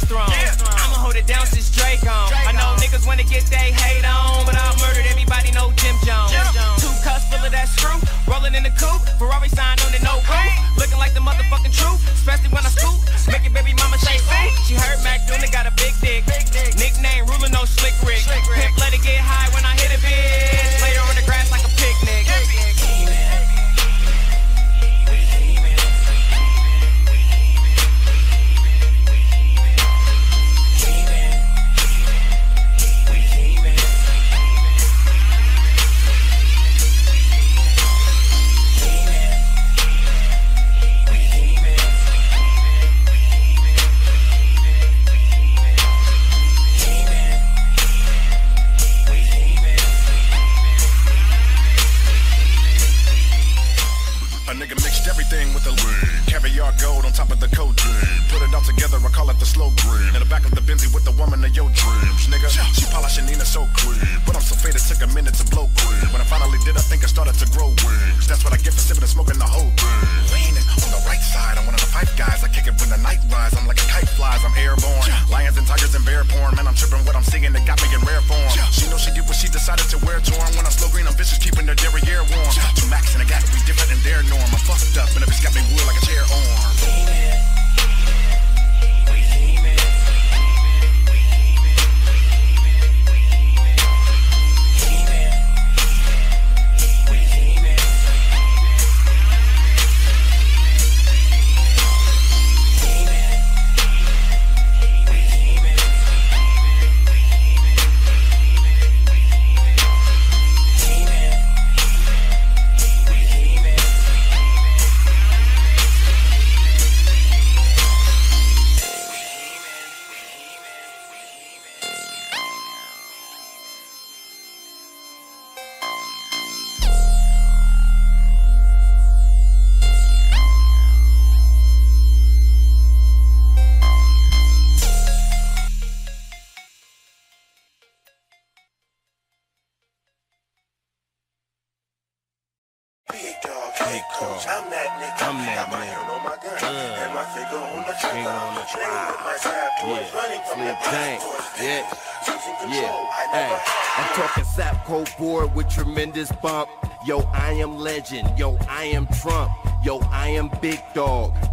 the throne. I'ma hold it down since Drake on. I know niggas wanna get they hate on, but I murdered everybody know Jim Jones. Two cups full of that screw, rolling in the coupe. Ferrari sign on the no roof. Looking like the motherfucking truth, especially when I scoop. Make it baby mama say see. She heard Mac Duna got a big dick. Nickname ruler no slick Rick. Pimp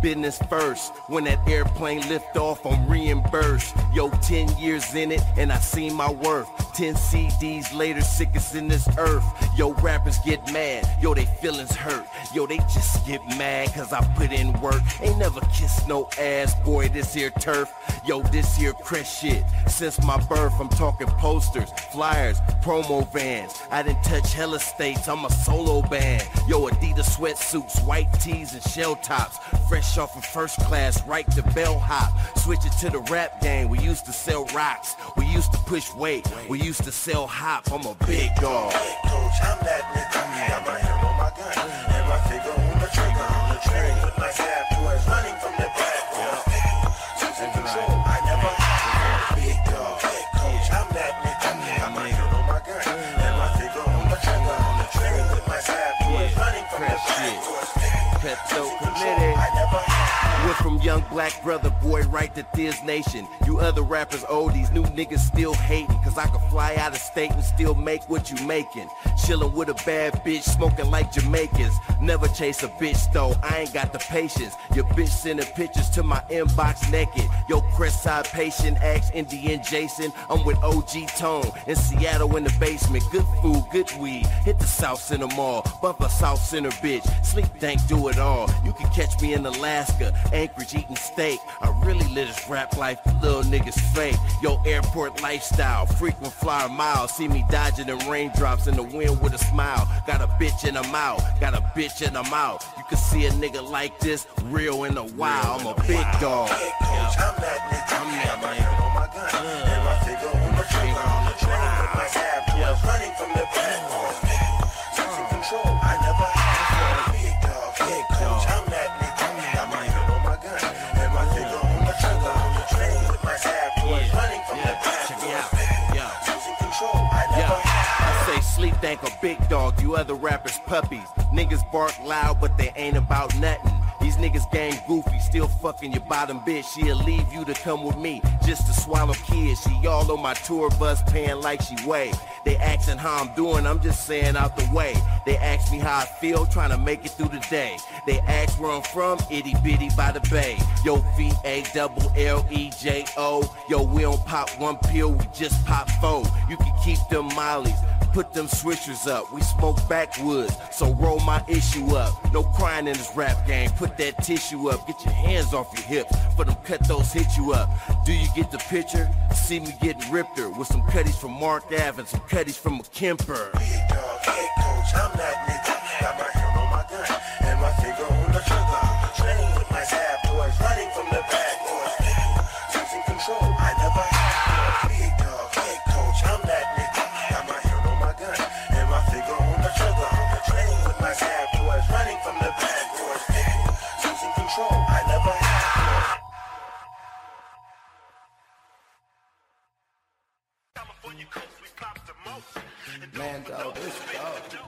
Business first. When that airplane lift off, I'm reimbursed. Yo, 10 years in it, and I seen my worth. 10 CDs later, sickest in this earth. Yo, rappers get mad. Yo, they feelings hurt. Yo, they just get mad cause I put in work. Ain't never kissed no ass, boy, this here turf. Yo, this here Chris shit. Since my birth, I'm talking posters, flyers, promo vans. I didn't touch hella states, I'm a solo band. Yo, Adidas sweatsuits, white tees and shell tops. Fresh fresh off of first class, right to bellhop. Switch it to the rap game. We used to sell rocks. We used to push weight. We used to sell hop. I'm a big dog. Hey, coach, I'm that nigga. Got my hand on my gun and my finger on the trigger. On the train with my sad boys running from the back. Losing control. I never big dog. I'm that nigga. Got my hand on my gun and my finger on the trigger. On the trigger with my sad boys running from the back. Pepto young black brother boy right to this nation. You other rappers old, these new niggas still hating. Cause I can fly out of state and still make what you making. Chillin' with a bad bitch, smoking like Jamaicans. Never chase a bitch though, I ain't got the patience. Your bitch sending pictures to my inbox naked. Yo, Chris side patient, ask Indian Jason. I'm with OG Tone in Seattle in the basement. Good food, good weed. Hit the Southcenter Mall, bump a Southcenter bitch. Sleep dank, do it all. You can catch me in Alaska, Anchorage eating steak. I really live this rap life, little niggas fake. Yo, airport lifestyle, frequent flyer miles. See me dodging the raindrops in the wind with a smile. Got a bitch in a mouth, got a bitch in a mouth. You can see a nigga like this real in the wild. I'm a big dog. Head coach, I'm that nigga. I'm that nigga. on my gun. And my on the trigger. On the train with my tab towards running from the big dog, you other rappers puppies. Niggas bark loud, but they ain't about nothing. These niggas gang goofy, still fucking your bottom bitch. She'll leave you to come with me just to swallow kids. She all on my tour bus paying like she weigh. They asking how I'm doing, I'm just saying out the way. They ask me how I feel, trying to make it through the day. They ask where I'm from, itty bitty by the bay. Yo, V A double L E J O. Yo, we don't pop one pill, we just pop four. You can keep them mollies. Put them switchers up, we smoke backwoods, so roll my issue up. No crying in this rap game, put that tissue up, get your hands off your hips, for them cut those hit you up. Do you get the picture? See me getting ripped her with some cutties from Mark Ave and some cutties from a Kemper. Big dog, head coach, I'm that nigga. Man, dog, this dog.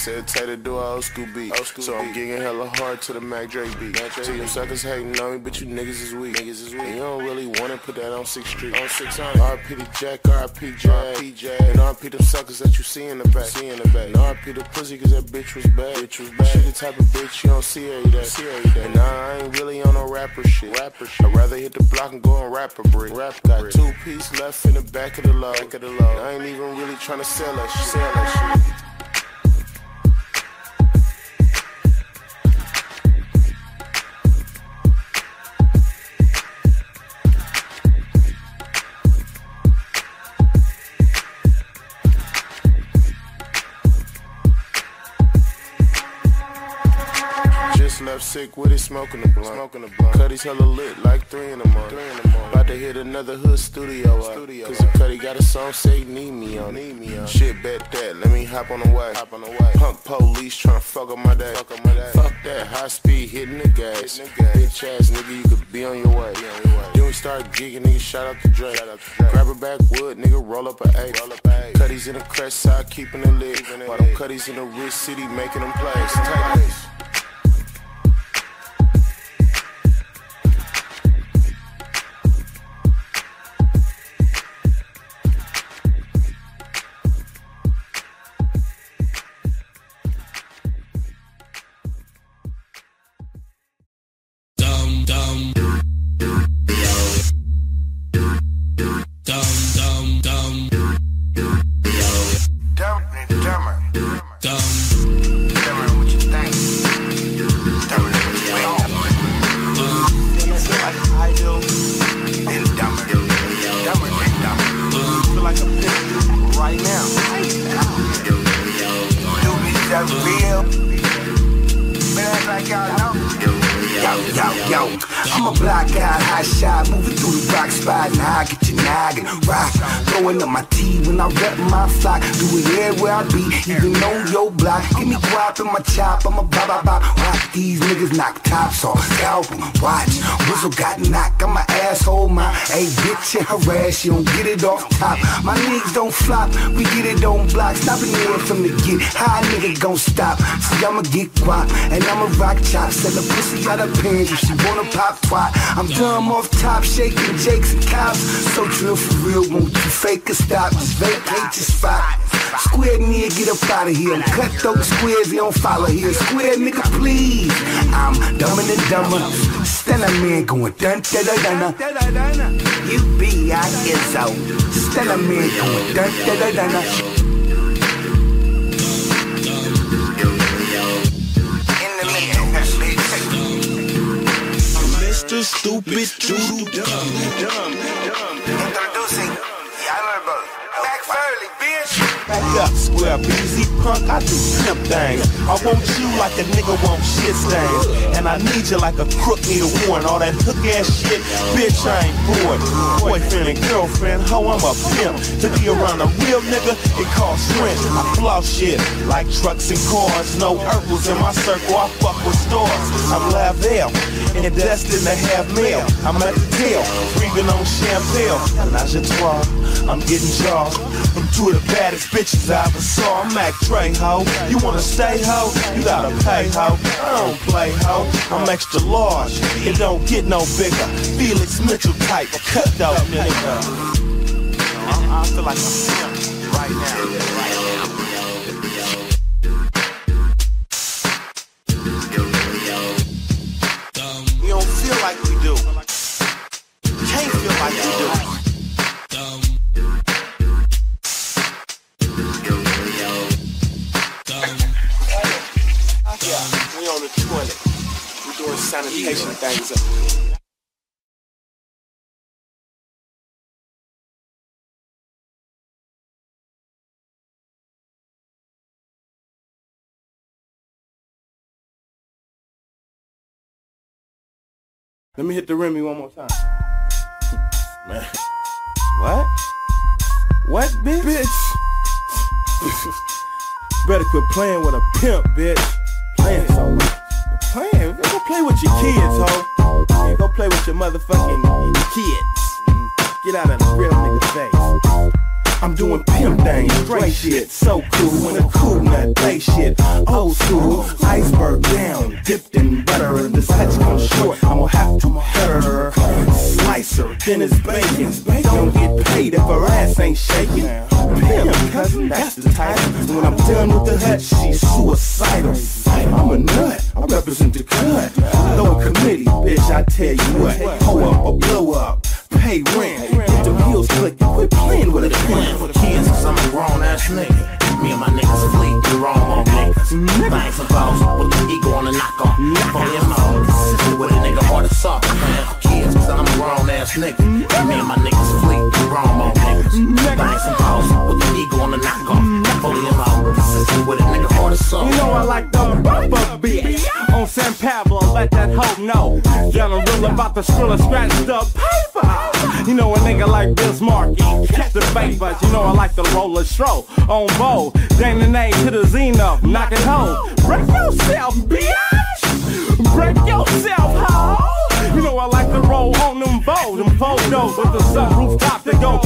Dre said Tater do a old school beat. so I'm gigging hella hard to the Mac Dre beat. See them suckers hating on me, but you niggas is weak. Niggas is weak. And you don't really wanna put that on 6th Street. On 600. RP to Jack, RP Jack. And RP them suckers that you see in the back. See in the back. And RP the pussy cause that bitch was bad. Bitch was bad. She the type of bitch you don't see every day. See every day. And nah, I ain't really on no rapper shit. Rapper shit. I'd rather hit the block and go and rap a brick. Rap got two piece left in the back of the load. Back of the load. I ain't even really trying to sell that shit. Sell that shit. Sick with it, smoking the blunt. Smoking the blunt. Cuddy's hella lit, like three in the morning. Three in the morning. About to hit another hood studio up. Studio Cause the Cuddy got a song say need me on. Need me on. Shit, bet that. Let me hop on the way. Hop on the way. Punk police tryna fuck up my day. Fuck up my day. Fuck that. High speed hitting the gas. Hitting the gas. Bitch ass nigga, you could be on your way. Be on your way. Then we start gigging, nigga. Shout out to Dre. Shout out to Dre. Grab a backwood, nigga. Roll up a eight. Roll up a eight. Cuddy's in the crest side, keeping it lit. Keeping it While them lit. Cuddy's in the rich city, making them plays. Take everywhere I be, even on your block. Give me guap in my chop, I'm a bop, bop, bop. Watch these niggas knock tops off, scalp 'em. Watch, whistle got knocked, I'm asshole, my. Hey, bitch, and harass, you don't get it off top. My niggas don't flop, we get it on block. Stop it there from the get. How a nigga gon' stop? See, I'ma get guap, and I'ma rock chop. Sell the pussy out of pants if she wanna pop twat. I'm dumb off top, shaking jakes and cops. So drill for real, won't you fake a stop? Just vacate your spot. Square nigga, get up out of here. Cutthroat squares, he don't follow here. Square nigga, please. I'm dumber than dumber. Stella man going dun da da da da. You be I is out. Stella man going dun da da da da. Mr. Stupid Doodle Dumb. Introducing the Honorable square BZ punk, I do pimp things. I want you like a nigga want shit stains. And I need you like a crook need a warrant. All that hook ass shit, bitch, I ain't bored. Boyfriend and girlfriend, ho, I'm a pimp. To be around a real nigga, it costs rent. I floss shit like trucks and cars. No Urkels in my circle, I fuck with stars. I'm Lavelle, and destined to have mail. I'm at the tail, breathing on champagne. Menage a trois, I'm getting jaws from two of the baddest bitches I ever saw. I'm Mac Dre, ho. You wanna stay, ho? You gotta pay, ho. I don't play, ho. I'm extra large. It don't get no bigger. Felix Mitchell type, cut though, nigga. Uh-huh, I feel like I'm right now. We don't feel like we do. Can't feel like we do. Doing things up. Let me hit the Remy one more time. Man. What? What, bitch? Bitch. Better quit playing with a pimp, bitch. Playing so much. Playing? Go play with your kids, ho. Yeah, go play with your motherfucking kids. Get out of the real nigga face. I'm doing pimp things, straight shit, so cool when a cool nut play shit. Old school, iceberg down, dipped in butter. The touch comes short, I'ma have to her. Slice her, thin as bacon. Don't get paid if her ass ain't shaking. Pimp, cousin, that's the title. When I'm done with the hut, she's suicidal. I'm a nut, I represent the cut. Throw a committee, bitch, I tell you what. Hoe up or blow up, pay rent. Get the wheels clicking, quit playing with a pen. for kids, cause I'm a grown ass nigga. Me and my niggas fleet, we wrong on niggas. Things about with the ego on the knock off. For him, I'm with a nigga hard to soft. Kids, cause I'm a grown ass nigga. Me and my niggas fleet, we wrong on niggas. Things about with the ego on the knock off. For him, I'm with a nigga hard to soft. You know I like the bumper beat on San Pablo. Let that hoe know that I'm real about the skrilla scratch the paper. You know a nigga like Biz Markie, catch the bait, but you know I like the roller stroll on bow. Dang the name to the Zenith, knock it home. Break yourself, bitch. Break yourself, hoe. You know I like to roll on them bows, them photos with the sunroof top that go.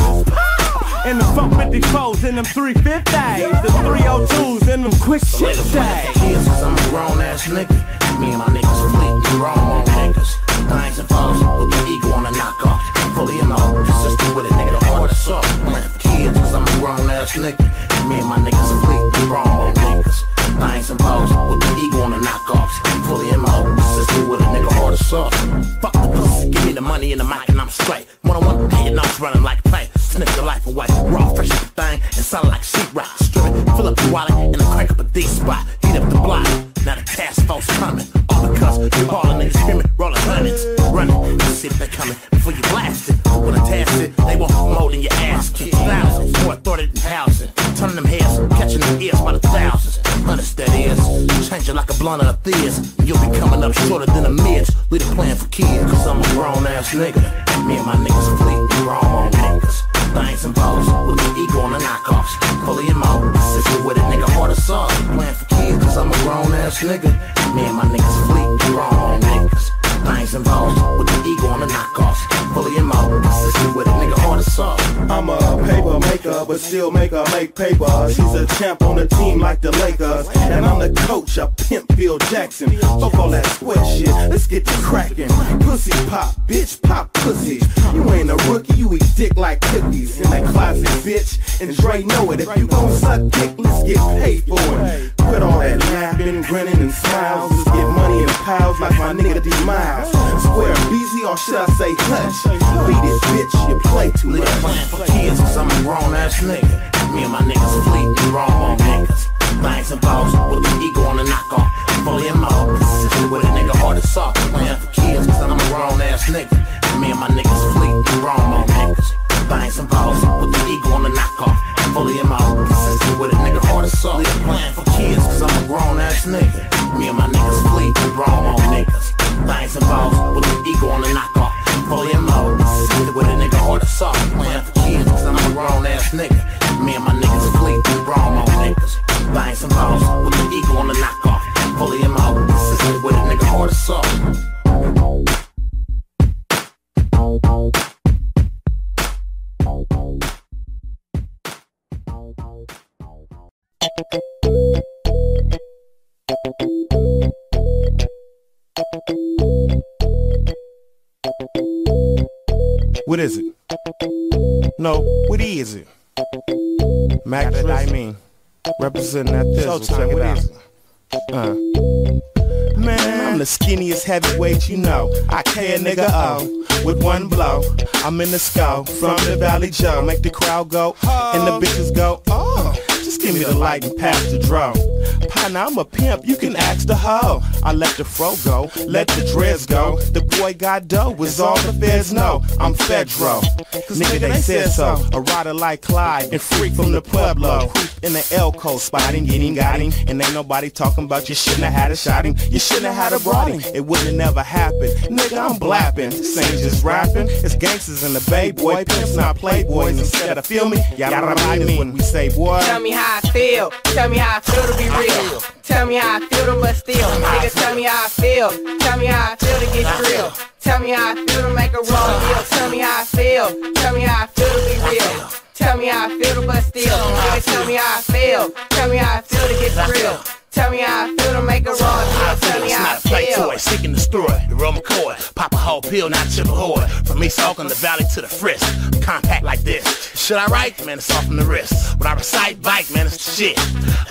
And the 54s and them 350s, the 302s and them quick shit days. I'm a grown ass nigga. Me and my niggas fleet, we wrong on niggas. Things involved with the ego on the knock off. Fully in all, consistent with a nigga, the hard to soft. Man, for kids, cause I'm a grown ass nigga. Me and my niggas fleet, we wrong on niggas. Things involved with the ego on the knock offs. Fully in all, consistent with a nigga, hard to soft. Fuck the pussy, give me the money and the mic and I'm straight. One on one, hitting off, running like play. Sniff your life away, raw, fresh as a thing, and sound like sheetrock. Strip it, fill up your wallet, and then crank up a D spot. Heat up the block. Now the task force coming. All because you ballin' niggas screaming, rollin' hundreds, running. You see they coming before you blast it. When I task it, they want more than your ass. Kick thousands, more authority than housing. Turning them heads, catching them ears by the thousands. Hundreds that is, change Hit like a blunt of this. You'll be coming up shorter than a midge. Lead a plan for kids, cause I'm a grown ass nigga. Me and my niggas fleet, we wrong on niggas. Things balls, with the ego on the knockoffs. Fully in my sister with a nigga hard as song. Plan for kids, cause I'm a grown ass nigga. Me and my niggas fleet, on niggas. Things balls, with the ego on the knockoffs. Fully in my sister with a nigga hard as song. I'm a paper maker, but still make her make paper. She's a champ on the team like the Lakers. And I'm the coach of Pimp Phil Jackson. Fuck all that square shit, let's get to cracking. Pussy pop, bitch pop pussy. You ain't a rookie, you eat dick like cookies. In that closet, bitch. And Dre know it, if you gon' suck dick, let's get paid for it. Quit all that laughing, grinning, and smiles. Nigga Miles. Square busy, or should I say hush? Beat it, bitch, you play too much. plan for kids, I'm a grown ass nigga. Me and my niggas fleet, we wrong on niggas. Things and balls, with the ego on the knockoff. Fully in my Sister with a nigga hard as soft. Plan for kids, cause I'm a grown ass nigga. Me and my niggas fleet, we wrong on niggas. Things and balls, with the ego on the knockoff. I'm fully in my Sister with a nigga hard as soft. Lead a plan for kids, cause I'm a grown ass nigga. Me and my niggas fleet, we wrong on niggas. Things and balls, with the ego on the knockoff. Fully in my Sister with a nigga hard as soft. Plan for kids, cause I'm a grown ass nigga. Me and my niggas fleet, we wrong on niggas. Buying some balls with the ego on the knockoff. Fully in my Sister with a nigga hard as soft. What is it? No, what is it? Mac I mean. Representing that this. Showtime, check it out. is Uh. Man, I'm the skinniest heavyweight you know. i I K a nigga O with one blow. I'm in the skull from the Valley Joe. Make the crowd go and the bitches go. Oh, just give me the light and pass the draw. Partner, I'm a pimp. You can ask the hoe. I let the fro go, let the dreads go. The boy got dough, is all the feds know. I'm Fedro. Nigga, they said so. A rider like Clyde and freak from the Pueblo. Creep in the Elko spot and get him, got him. And ain't nobody talking about you shouldn't have had a shot him. You shouldn't have had a brought him. It wouldn't have never happened. Nigga, I'm blapping. This ain't just rapping. It's gangsters in the bay, boy. Pimps not playboys. Instead of feel me, y'all remind me when we say, boy. Tell me how I feel. Tell me how I feel to be real. Tell me how I feel to but still. Nigga, tell me how I feel. Tell me how I feel to get real. Tell me how I feel to make a wrong deal. Tell me how I feel. Tell me how I feel to be real. Tell me how I feel to but still. Nigga, tell me how I feel. Tell me how I feel to get real. Tell me how I feel to make a deal. Tell me It's how I not a play feel. toy, seek and destroy. The Roman McCoy, pop a whole pill, not chip a whore. From East Oakland, the valley to the frisk. Compact like this. Should I write? Man, it's off from the wrist. When I recite, bike, man, it's the shit.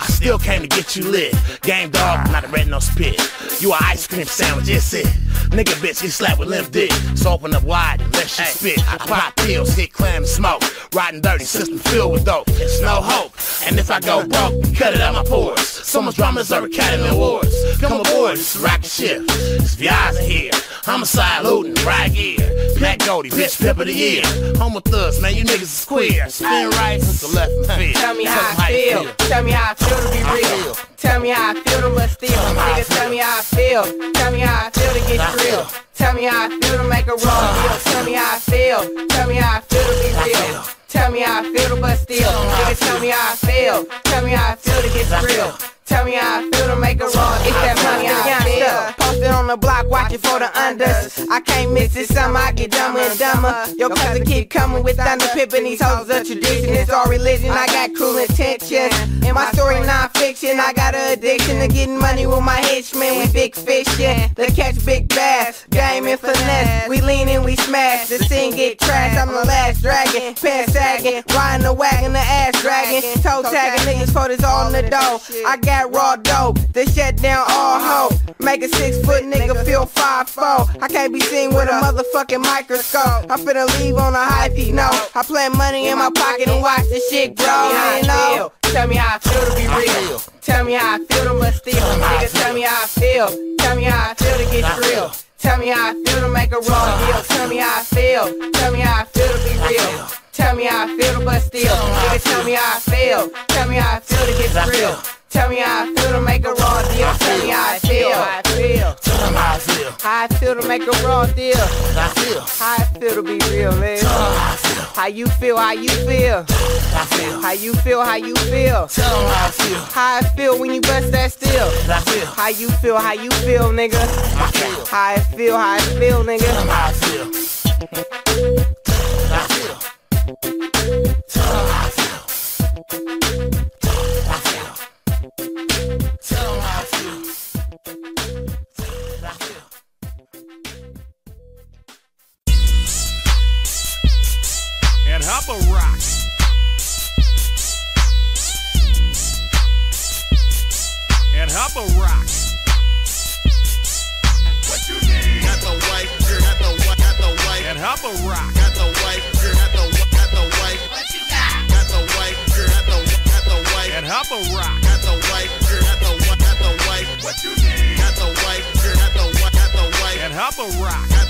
I still came to get you lit. Game dog, not a red no spit. You a ice cream sandwich, it's it. Nigga bitch, get slapped with limp dick. So open up wide and let you spit. I pop pills, hit clam and smoke. Riding dirty, system filled with dope. It's no hope. And if I go broke, cut it out my pores. So much drama deserve Academy Awards. Come aboard, it's a rocket ship. It's Viaz in here. Homicide, looting, riot gear. Black Goldie, bitch, pimp of the year. Homo thugs, man, you niggas is queer. Spin right, to left and fear. Tell me how I feel. Tell me how I feel to be real. Tell me how I feel to but still. Nigga, tell me how I feel. Tell me how I feel to get real. Tell me how I feel to make a wrong deal. Tell me how I feel. Tell me how I feel to be real. Tell me how I feel to but still. Nigga, tell me how I feel. Tell me how I feel to get real. Tell me how I feel to make a run. It's that money I feel. Posted on the block, watching for the unders. I can't miss this summer, I get dumber and dumber. Your cousin keep coming with thunder, pippin' these hoes a tradition. It's all religion, I got cruel intentions. In my story, non-fiction, I got an addiction to getting money with my henchmen. We big fishing, they catch big bass, game and finesse. We lean and we smash, the scene get trashed. I'm the last dragon, pants sagging, riding the wagon, the ass dragging, toe tagging niggas for this all in the dough. I got raw dope, they shut down all hope. Make a six foot nigga feel five four. I can't be seen with a motherfucking microscope. I'm finna leave on a high peak note. I plant money in my pocket and watch the shit grow. You know? Tell me how I feel to be real. Tell me how I feel to but still. Nigga, tell me how I feel. Tell me how I feel to get real. Tell me how I feel to make a wrong deal. Tell me how I feel. Tell me how I feel to be real. Tell me how I feel to but still. Nigga, tell me how I feel. Tell me how I feel to get real. Tell me how I feel to make a raw deal. Tell me how I feel. How I feel. Tell them how I feel. How I feel to make a raw deal. I feel. How I feel to be real, man. Tell them how I feel. How you feel? How you feel? I feel. How you feel? How you feel? Tell them how I feel. How I feel when you bust that still. I feel. How you feel? How you feel, nigga? I feel. How I feel? How I feel, Tell them nigga? how I feel. Hubba Rock. And Hubba Rock. What you need? Got the white, girl, got the white, got the white. And Hubba Rock. Got the white, girl, got the white, got the white. What you got? Got the girl, got the white, got the white. And Hubba Rock. Got the white, girl, got the white, got the white. What you need? Got the white, girl, got the white, got the white. And Hubba Rock.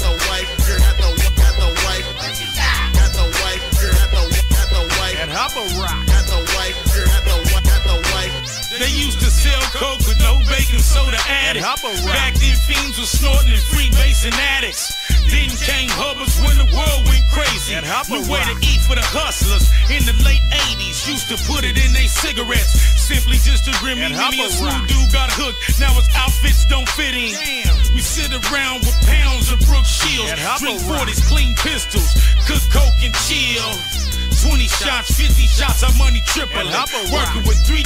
Hubba Rock. Got the white, got the white, got the white. They used to sell coke with no baking soda added. Back then, fiends were snorting and freebasing addicts. Then came Hubbard's when the world went crazy. New way to eat for the hustlers in the late 80s. Used to put it in their cigarettes. Simply just to grim me, me a smooth dude got hooked. Now his outfits don't fit in. Damn. We sit around with pounds of Brooke Shields. Drink 40s, clean pistols. Cook coke and chill. 20 shots, 50 shots, our money triple. Working with $3,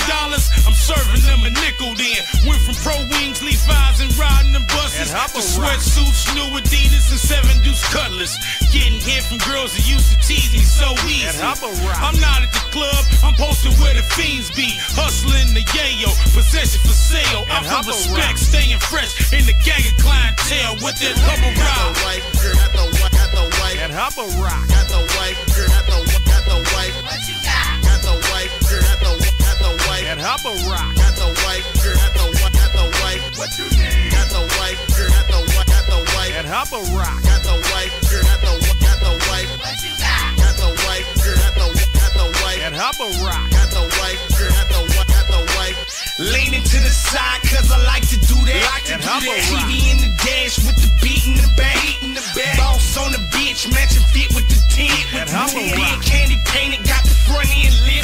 I'm serving them a nickel then. Went from pro wings, Levi's, and riding them buses to sweatsuits, new Adidas, and seven deuce cutlass. Getting hit from girls that used to tease me so easy. I'm not at the club, I'm posted where the fiends be. Hustling the yayo, possession for sale. I'm for respect, staying fresh in the gang of clientele with that Got rock. the got the white, got the white. And Hubba Rock. Got the girl, got the got the. What you got? Got the girl, got the got the white. And Hubba Rock. Got the girl, got the got the white. What you need? Got the girl, got the got the white. And Hubba Rock. Got the girl, got the got the white. What you got? Got the girl, got the got the white. And Hubba Rock. Got the girl, got the white, got the white. Leaning to the side, cause I like to do that. Like to And do that. Rock. TV in the dash with the beat in the back. Boss on the bitch, matching fit with the tent. And the tent. Candy painted, got the front end lit.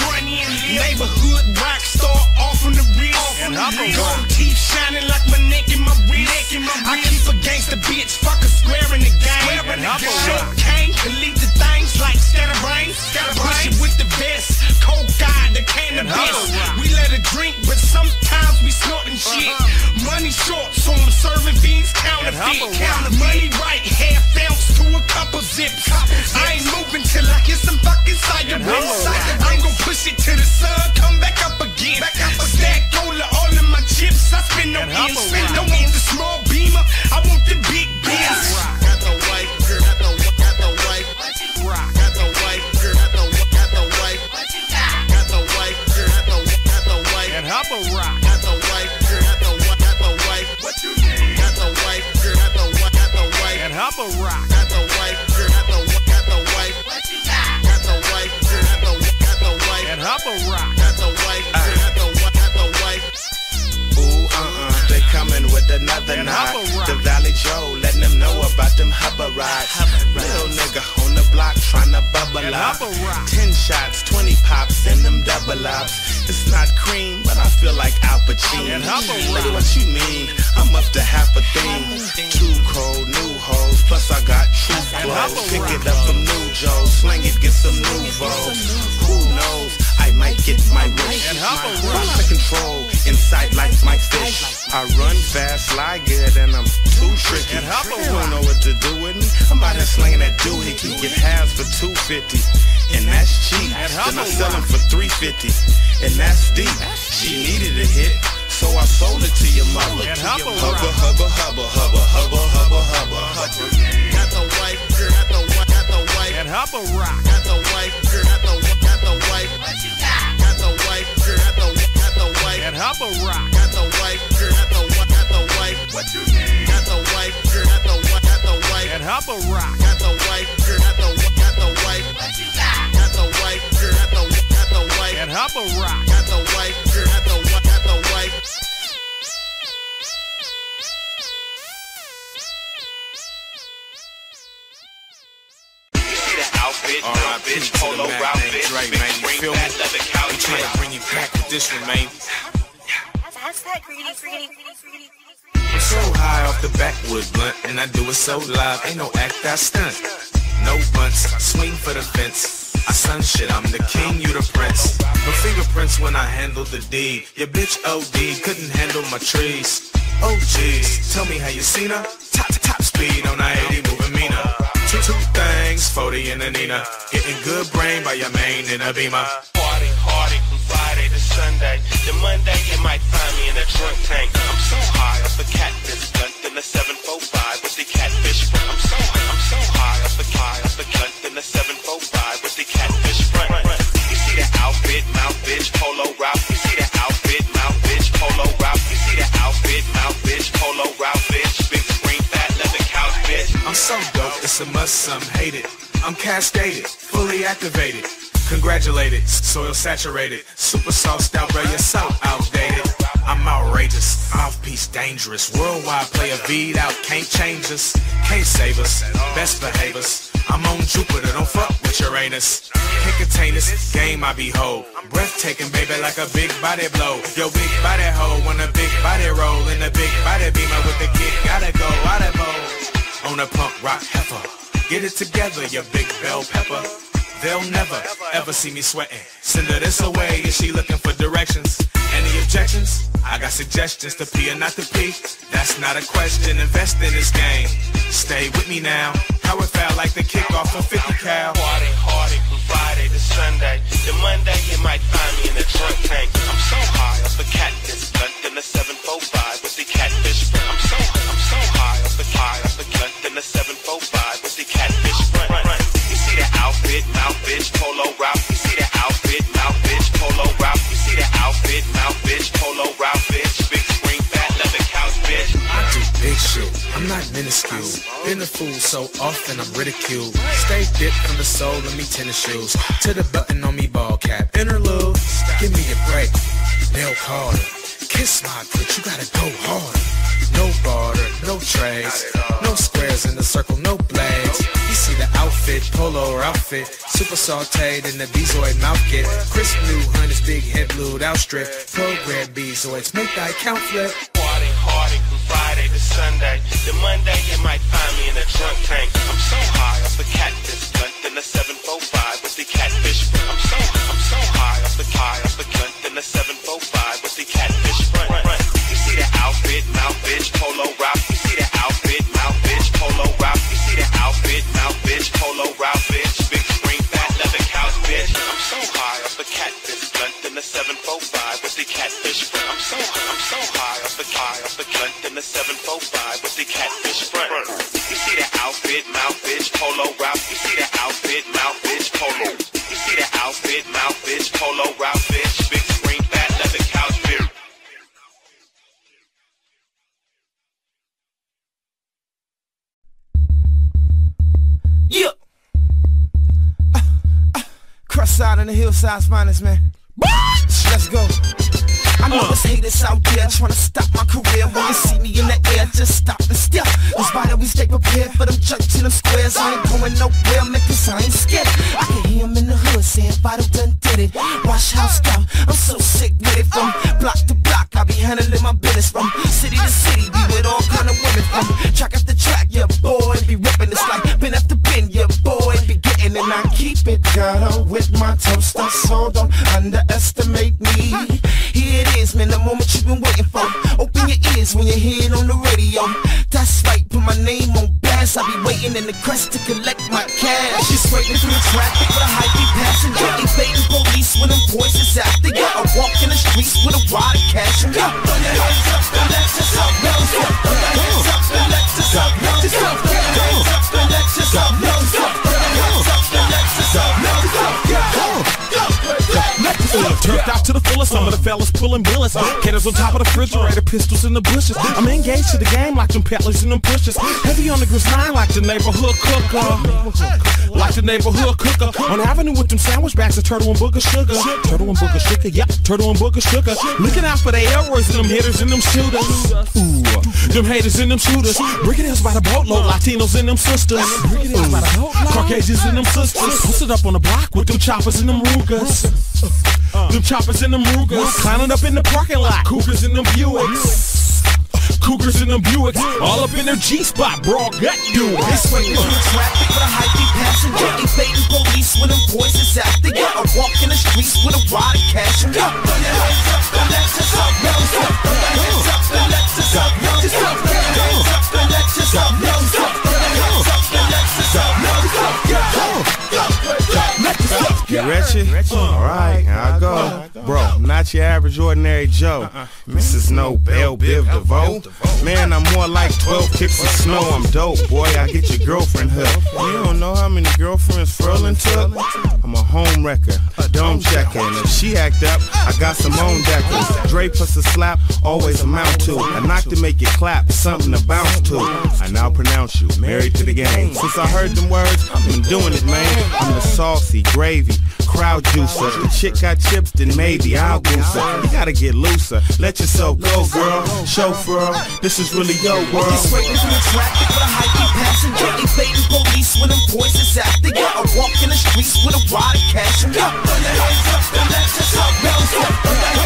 Neighborhood rock star off on the wrist. And Gold Rock. teeth shining like my neck and my wrist. I keep a gangster bitch, fuck a square in the game. And Humble Short Rock. cane, can lead to things like scatterbrains. Push it with the vest, coke eye, the cannabis. We let her drink, but sometimes we snorting shit. Money short, so I'm serving beans counterfeit. Counter money right, half ounce to a couple zips. I ain't moving till I get some fucking cider whips. I'm gon' push it to the sun, come back up again. A stack cola, all of my chips, I spend no ends. Spend no ends, the small beamer, I want the big Benz. Hubba Rock. Got the white, girl, got the white, got the white. What you need? Got the white, girl, got the white, got the white. And Hubba Rock. Got the white, girl, got the white, got the white. What you got? Got the white, girl, got the white, got the white. And Hubba Rock. Got the white, girl, got the white, got the white. Ooh, uh-uh, they coming with another And knot. The Valley Joe, letting them know about them hubba rides. Little nigga on the block tryna bubble up. Ten shots, twenty pops, and It's not cream, but I feel like Al Pacino. And Hubba Nigga, Rock. what you mean? I'm up to half a thing. Too cold, new hoes, plus I got flows. Hubba Pick it up from New Joe, sling it, get some new vows. Who knows? I might get my wish. Rock Rock. the control, inside like Mike Fish. I run fast, slide good, and I'm too tricky. They don't know what to do with me. I'm out here slinging that doohickey. Get halves for 250, and that's cheap. And Then I sell them for 350, and that's deep. She needed a hit, so I sold it to your mother. Hubba Hubba, hubba, hubba, hubba, hubba, hubba, hubba, hubba. Got the white, girl, got the white, got the white. And Hubba Rock. Got the white, girl, got the got the white. What you got? Got the white, girl, got the got the white. And Hubba Rock. Got the white, girl, got the got the white. What you need? Got the white, girl, got the got the white. And Hubba Rock. Got the white, girl, got the that hubba rock. Got the white girl, got the white, got the white. You see the outfit, All right, bitch, polo outfit, right, man. You feel me? We trying to bring you back with this one, man. That's that. So high off the backwoods blunt, and I do it so live, ain't no act I stunt. No bunts, swing for the fence. I son shit, I'm the king, you the prince. No fingerprints when I handle the deed. Your bitch OD couldn't handle my trees. Oh jeez, tell me how you seen her? Top to top speed on I-80 moving meaner. Two, two things, 40 and a Nina. Getting good brain by your main in a beamer. Party, party from Friday to Sunday. The Monday you might find me in a drunk tank. I'm so high off the catfish blunt in the 745 it's a must, some hate it. I'm cascaded, fully activated. Congratulated, soil saturated. Super sauced out, bro, you're so outdated. I'm outrageous, off-piece dangerous. Worldwide player V'd out, can't change us, can't save us, best behaviors. I'm on Jupiter, don't fuck with Uranus. Can't contain this game I behold. Breathtaking, baby, like a big body blow. Yo, big body hoe, want a big body roll in a big body beamer with the kick. Gotta go, out of bowl. On a punk rock heifer. Get it together, you big bell pepper. They'll never, ever see me sweating. Send her this away, is she looking for directions? Any objections? I got suggestions to pee or not to pee. That's not a question, invest in this game. Stay with me now. How it felt like the kickoff of 50 cal. Party, party from Friday to Sunday. Then Monday you might find me in a drunk tank. I'm so high off the catfish blunt in the 745 with the catfish. I'm so I'm so high off the high 745 with the catfish front. You see the outfit, mouth bitch, polo. You see the outfit, mouth bitch, polo. You see the outfit, mouth bitch, polo bitch. Big fat leather couch, bitch. I do big shit. I'm not minuscule. Been a fool so often I'm ridiculed. Stay dipped from the sole of me tennis shoes to the button on me ball cap. Interlude, give me a break. Bill Carter, kiss my clit. You gotta go harder. No barter, no trades, no squares in the circle, no blades. You see the outfit, polo or outfit, super sauteed in the Bezoid mouth kit. Crisp new hunters, big head blued outstrip. Program Bezoids, make thy count flip. Party, party from Friday to Sunday. Then Monday you might find me in a drunk tank. I'm so high off the catfish finest, man. Let's go. I know there's haters out there trying to stop my career. When you see me in the air, just stop and stare. That's why that we stay prepared for them church in them squares. I ain't going nowhere, make this I ain't scared. I can hear him in the hood saying, Bottle done did it. Wash house down, I'm so sick with it. From block to block, I be handling my business. From city to city, be with all kind of women. From track after track, I keep it ghetto with my toaster, so don't underestimate me. Here it is, man, the moment you've been waiting for. Open your ears when you hear it on the radio. That's right, put my name on blast. I'll be waiting in the crest to collect my cash. Just waiting through the traffic with a hypey passenger. Evading police when them boys is after ya. I walk in the streets with a wad of cash. And yeah, throw your hands up and let yourself know. Turned out to the fullest, some of the fellas pulling bullets. Uh, Cannons on top of the refrigerator, pistols in the bushes. I'm engaged to the game like them peddlers and them pushers. Heavy on the grind like the neighborhood cooker. Like the neighborhood cooker. On the avenue with them sandwich bags of turtle and booger sugar. Turtle and booger sugar, yep, turtle and booger sugar. Looking out for the airways and them hitters and them shooters. Ooh, them haters and them shooters. Hills by the boatload, Latinos and them sisters. Ooh, Caucasians and them sisters. Posted up on the block with them choppers and them Rugers. Them choppers and them Rugers. Climbing up in the parking lot. Cougars and them Buicks. Cougars and them Buicks. All up in their G-spot, bro. Got you. This way is the traffic with a hypey passenger. Evading police with them voices after ya. I walk in the streets with a wad of cash. And up, throw your hands up and let yourself know. Throw your hands up and let yourself know. You ready? Alright, I go. Bro, I'm not your average ordinary Joe. This is no Bell Biv DeVoe. Man, I'm more like 12 kicks of snow. I'm dope, boy. I get your girlfriend hooked. You don't know how many girlfriends Furlan took? I'm a home wrecker, a dome checker. And if she act up, I got some own deckers. Dre plus a slap, always amount to. A knock to make it clap, something to bounce to. I now pronounce you married to the game. Since I heard them words, I've been doing it, man. I'm the saucy gravy, crowd juicer. The chick got chips, then maybe I'll goose her. You gotta get looser. Let yourself go, girl. Chauffeur, this is really your world. This way is the traffic with a hypey passenger. Evading police with them voices after ya. I walk in the streets with a wad of cash. And up, throw your hands up. Throw your hands up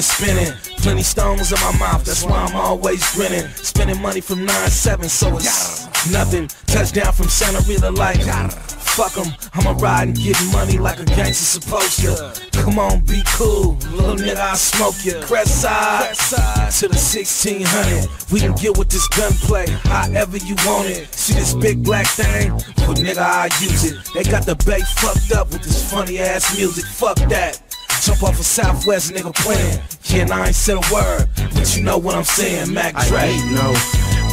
500 spinning. Plenty stones in my mouth, that's why I'm always grinning. Spending money from 9-7, so it's nothing. Touchdown from Santa Rita like, fuck 'em. I'ma ride and get money like a gangster supposed to. Come on, be cool, little nigga, I smoke you. Crest side to the 1600. We can get with this gunplay, however you want it. See this big black thing? Well, nigga, I use it. They got the bay fucked up with this funny ass music. Fuck that. Jump off a Southwest nigga playing. Yeah, and I ain't said a word, but you know what I'm saying, Mac I ain't no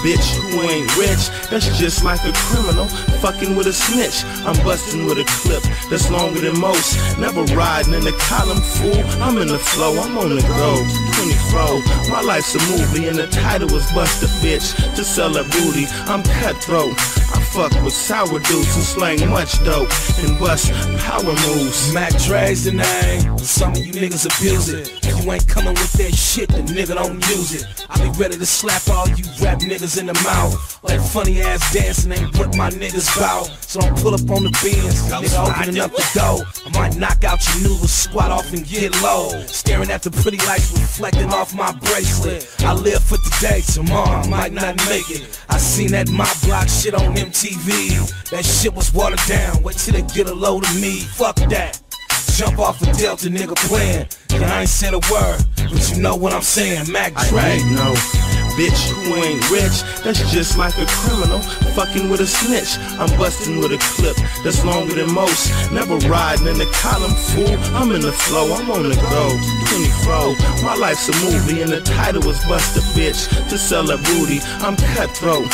bitch who ain't rich. That's just like a criminal fucking with a snitch. I'm busting with a clip that's longer than most. Never riding in the column fool. I'm in the flow. I'm on the go. 24. My life's a movie and the title is Bust a Bitch to sell a booty. I'm cutthroat. I fuck with sour dudes and slang much dope and bust power moves. Mac Dre's the name. Some of you niggas abuse it. You ain't coming with that shit, the nigga don't use it. I be ready to slap all you rap niggas in the mouth. That funny ass dancing ain't what my niggas bout. So don't pull up on the bins, nigga opening up the door. I might knock out your noodles, squat off and get low. Staring at the pretty lights reflecting off my bracelet. I live for today, tomorrow I might not make it. I seen that my block shit on MTV. That shit was watered down. Wait till they get a load of me. Fuck that. Jump off a Delta nigga playing. Yeah, I ain't said a word, but you know what I'm saying, Mac Dre. I ain't no bitch who ain't rich. That's just like a criminal fucking with a snitch. I'm busting with a clip that's longer than most. Never riding in the column fool. I'm in the flow. I'm on the go. 24. My life's a movie and the title was Bust a Bitch to sell a booty. I'm cutthroat.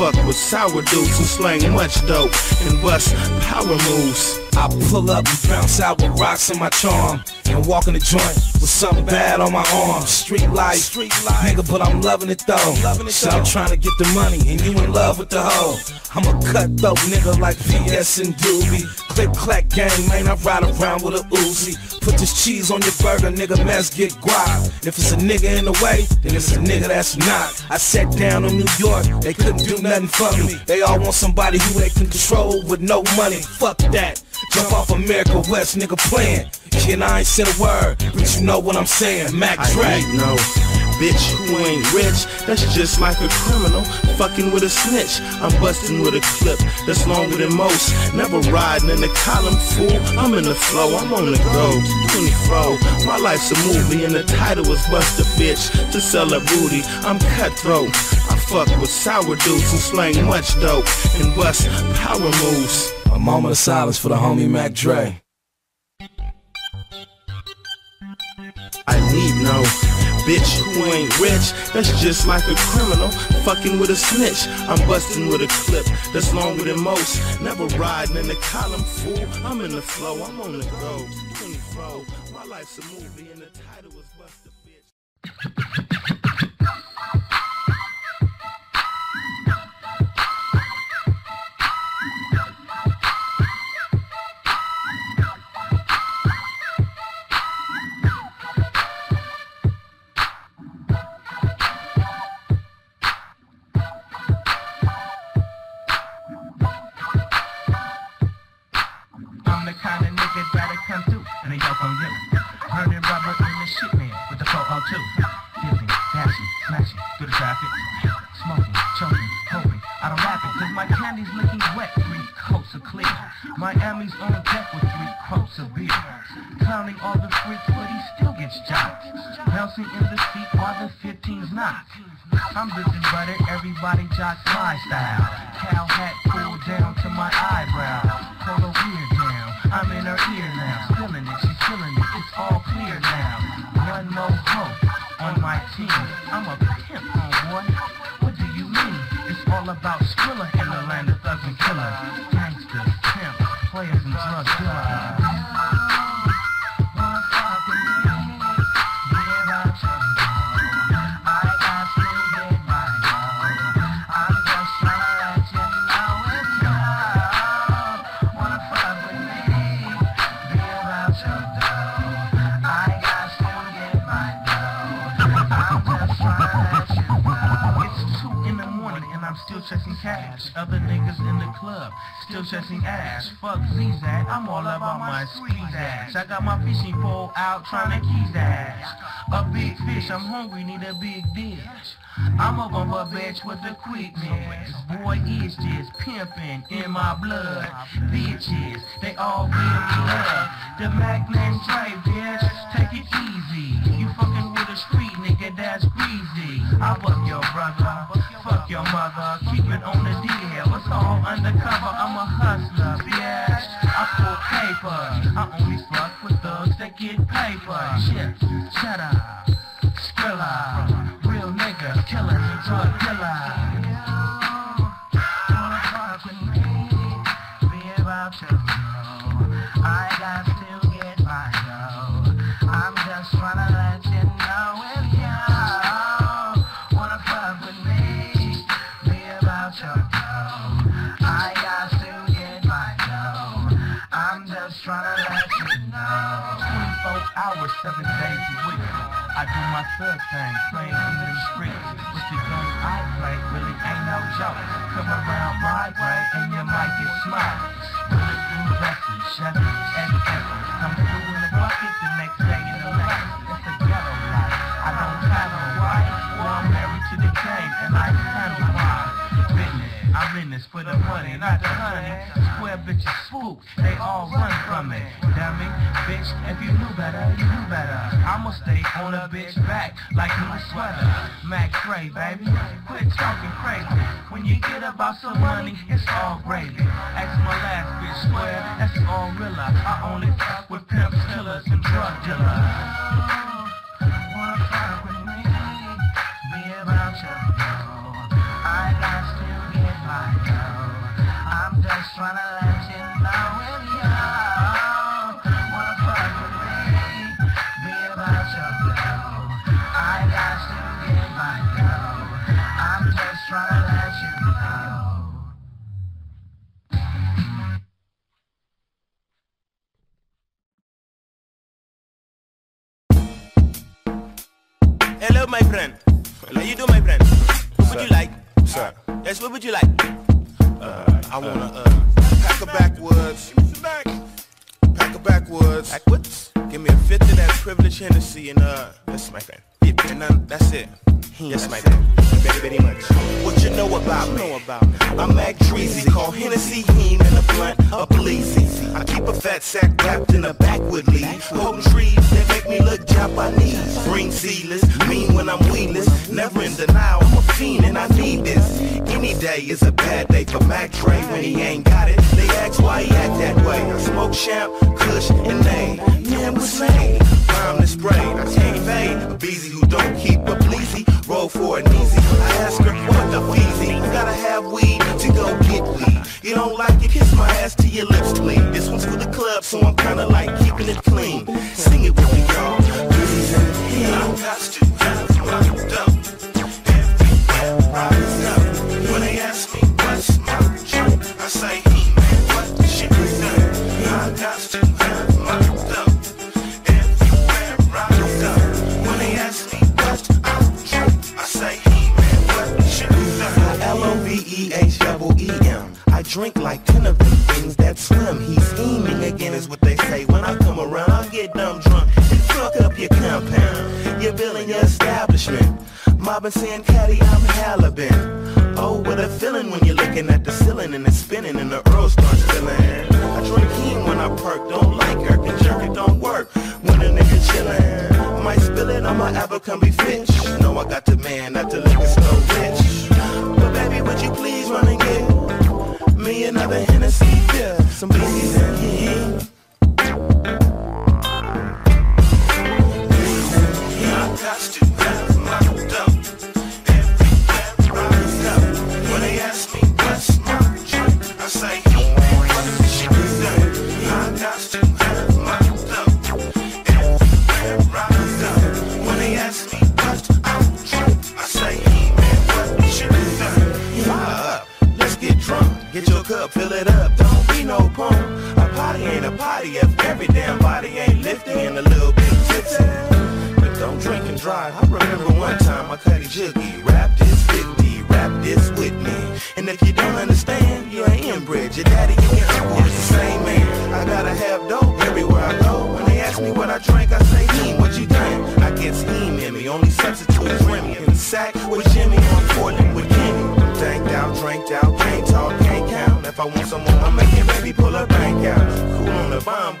Fuck with sour dudes who slang much dope and bust power moves. I pull up and bounce out with rocks in my charm. And walk in the joint with something bad on my arm. Street life, street life, nigga, but I'm loving it though. Loving it so I'm trying to get the money, and you in love with the hoe. I'm a cutthroat nigga like VS and Doobie. Click clack gang, man, I ride around with a Uzi. Put this cheese on your burger, nigga, mess get guap. If it's a nigga in the way, then it's a nigga that's not. I sat down in New York, they couldn't do nothing for me. They all want somebody who they can control with no money. Fuck that. Jump off America West, nigga playing. And I ain't said a word, but you know what I'm saying. Mac Dre. no Bitch who ain't rich, that's just like a criminal. Fucking with a snitch, I'm busting with a clip that's longer than most. Never riding in the column fool, I'm in the flow, I'm on the go. 24, my life's a movie and the title was Bust a Bitch to sell a booty. I'm cutthroat. I fuck with sour dudes and slang much dope and bust power moves. A moment of silence for the homie Mac Dre. I need no bitch who ain't rich. That's just like a criminal fucking with a snitch. I'm busting with a clip that's longer than most. Never riding in the column fool. I'm in the flow. I'm on the go. 24. My life's a movie and the title is Bust a Bitch. My candy's looking wet. Three coats of clear. Miami's on deck with three quotes of beer. Clowning all the freaks but he still gets jocked. Bouncing in the seat while the 15's knock. I'm busy butter, everybody jocks my style. Cow hat pulled down to my eyebrow. Polo ear down, I'm in her ear now. Feeling it, she's feeling it, it's all clear now. One more hoe on my team. I'm a about Skrilla in the land of thugs and killers. Gangsters, pimps, players and drug dealers. Other niggas in the club still chasing ass. Fuck Zizak, I'm all about my squeeze ass. I got my fishing pole out trying to keys ass. A big fish, I'm hungry, need a big dish. I'm a bumper bitch with the quickness. Boy, is just pimping in my blood. Bitches, they all give me love. The Macman Dre, bitch, take it easy. You fucking with a street nigga that's greasy. I fuck your brother, fuck your mother. Keep it on the it's all undercover. I'm a hustler, bitch. I pull paper. I only fuck with thugs that get paper. Shit, shut up. Skrilla, real nigga, killer, drug dealer. I'm just tryna let you know if you wanna fuck with me, hours, 7 days a week. I do my thug thing, playing in the streets. With the gun I play, really ain't no joke. Come around my way and you might get smoked. Bulletproof vested, Chevy, SS. Come through in the bucket the next This for the money, not the honey. Square bitches swoop, they all run from it. Dummy, bitch, if you knew better, you knew better. I'ma stay on a bitch back like new sweater. Mac Dre, baby, quit talking crazy. When you get about some money, it's all gravy. Ask my last bitch square, that's all real. I only fuck with pimps, killers, and drug dealers. Wanna fuck with me? Be about your get my dough. I'm just tryna let you know. Hello, my friend. How you doing, my friend? What would you like? Sir. Yes, what would you like? Uh, I wanna uh, pack a backwoods. Pack a backwoods. Backwoods? Give me a fifth of that privilege Hennessy and uh, that's my friend. Yeah, and uh, that's it. That's my friend. Very, very much. What you know about me? about I'm Mac Dreezy, call Hennessy Heen and a blunt a bleezy. I keep a fat sack wrapped in a backwood leaf. Holding trees that make me look Japanese. Green seedless, mean when I'm weedless. Never in denial, I'm a fiend and I need this. Day is a bad day for Mac Dre when he ain't got it. They ask why he act that way. I smoke champ, kush, and name. Man, what's name? Rhyme to spray, I can't fade. A beezy who don't keep a bleezy. Roll for an easy. I ask her what the feezy. Gotta have weed to go get weed. You don't like it, kiss my ass till your lips bleed. This one's for the club, so I'm kinda like Saying, Caddy, I'm Halibin. Oh, what a feeling when you're looking at the ceiling and it's spinning and the don't understand, you ain't inbred. Your daddy and your uncle is the same man. I gotta have dope everywhere I go. When they ask me what I drink, I say, Heme, what you drink? I get steam in me. Only substitute is Remy. In the sack with Jimmy on Portland with Kenny. I'm out, dranked out, can't talk, can't count. If I want some more, I'm making baby pull a bank out. Cool on the bomb,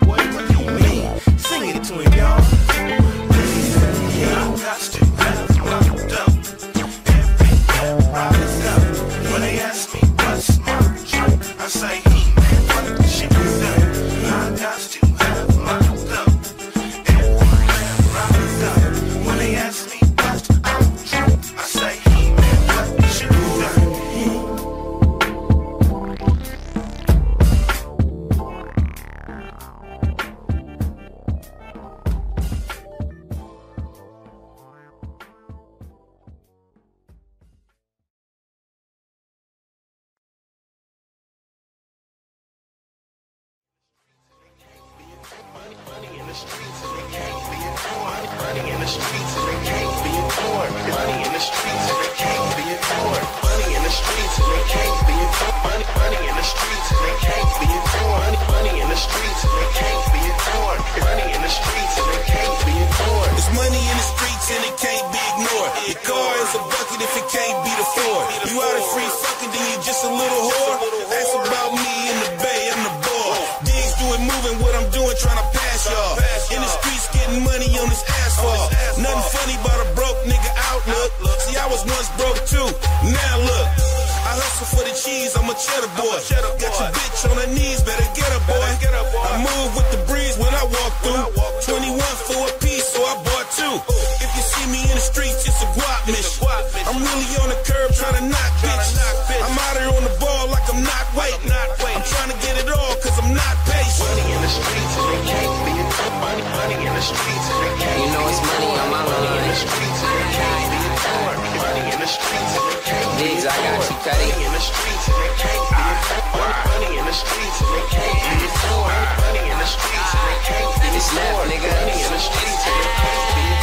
not waiting. I'm trying to get it all cause I'm not patient. Money in the streets and they can't be ignored. Money, money in the streets and they can't You know it's money on my Money in the streets and they can't be ignored. Money in the streets and they can't be Diggs, I got you, ignored. Cuddy. Money in the streets and they can't be ignored. Money in the streets and they can't be ignored. Money in the streets and they can't be It's left, ignored. nigga. Money in the streets and they can't be ignored.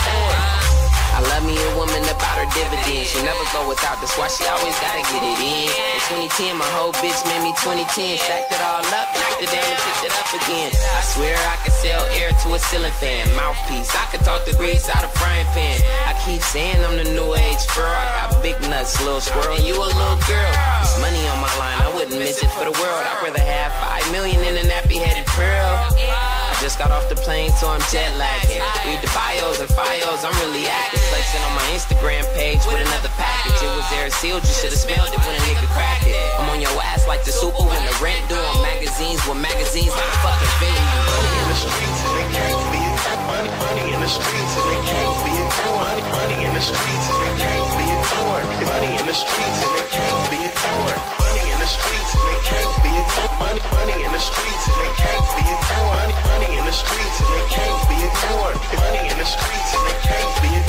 I love me a woman about her dividends. She never go without, that's why she always gotta get it in. In 2010, my whole bitch made me 2010. Stacked it all up, knocked it down and picked it up again. I swear I could sell air to a ceiling fan. Mouthpiece, I could talk the grease out of frying pan. I keep saying I'm the new age girl. I got big nuts, little squirrel, and you a little girl. There's money on my line, I wouldn't miss it for the world. I'd rather have five million in a nappy headed pearl. Just got off the plane, so I'm jet lagging. Read the bios and files, I'm really active. Flexing on my Instagram page with another package. It was there sealed, you should've smelled it when a nigga cracked it. I'm on your ass like the super when the rent due magazines with magazines like fucking venue. Money in the streets and they can't be it. Money, money in the streets and they can't be it. Money, money in the streets and they can't be it. Money in the streets and they can't be it. Money in the streets can't be it. Money, money in the streets and they can't be it. Money, money in the streets and they can't be it. Money in the streets and they can't be it.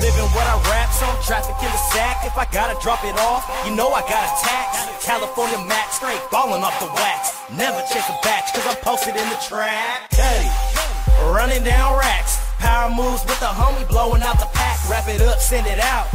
Living what I rap, so I'm traffic in the sack. If I gotta drop it off, you know I got a tax. California max, straight ballin' off the wax. Never chase a batch, cause I'm posted in the track. Cuddy, running down racks. Power moves with the homie blowing out the pack. Wrap it up, send it out.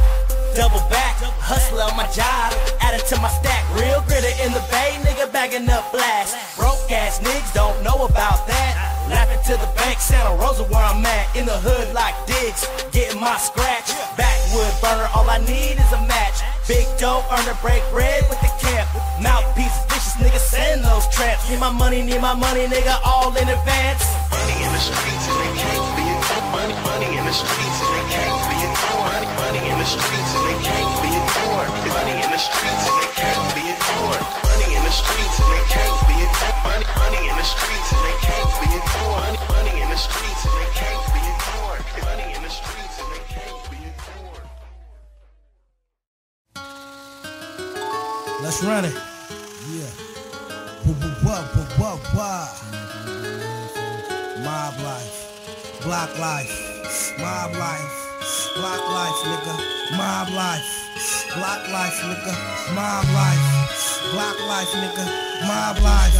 Double back, hustler on my job, added to my stack. Real gritter in the bay, nigga bagging up flash. Broke ass niggas don't know about that. Laughing to the bank, Santa Rosa where I'm at. In the hood like digs, getting my scratch. Backwood burner, all I need is a match. Big dope, earn a break bread with the camp. Mouthpiece, vicious nigga, send those traps. Need my money, need my money, nigga, all in advance. Money in the streets they can't be. Money, money in the streets and they can't be it. Money, in the streets and they can't be it. Money in the streets and they can't be it. Money in the streets and they can't be it. Money, money in the streets and they can't be it. Money, in the streets and they can't be it. Money in the streets and they can't be it. Let's run it. Yeah. Block life. Mob life. Block life, nigga. Mob life. Block life, nigga. Mob life. Block life, nigga. Mob life.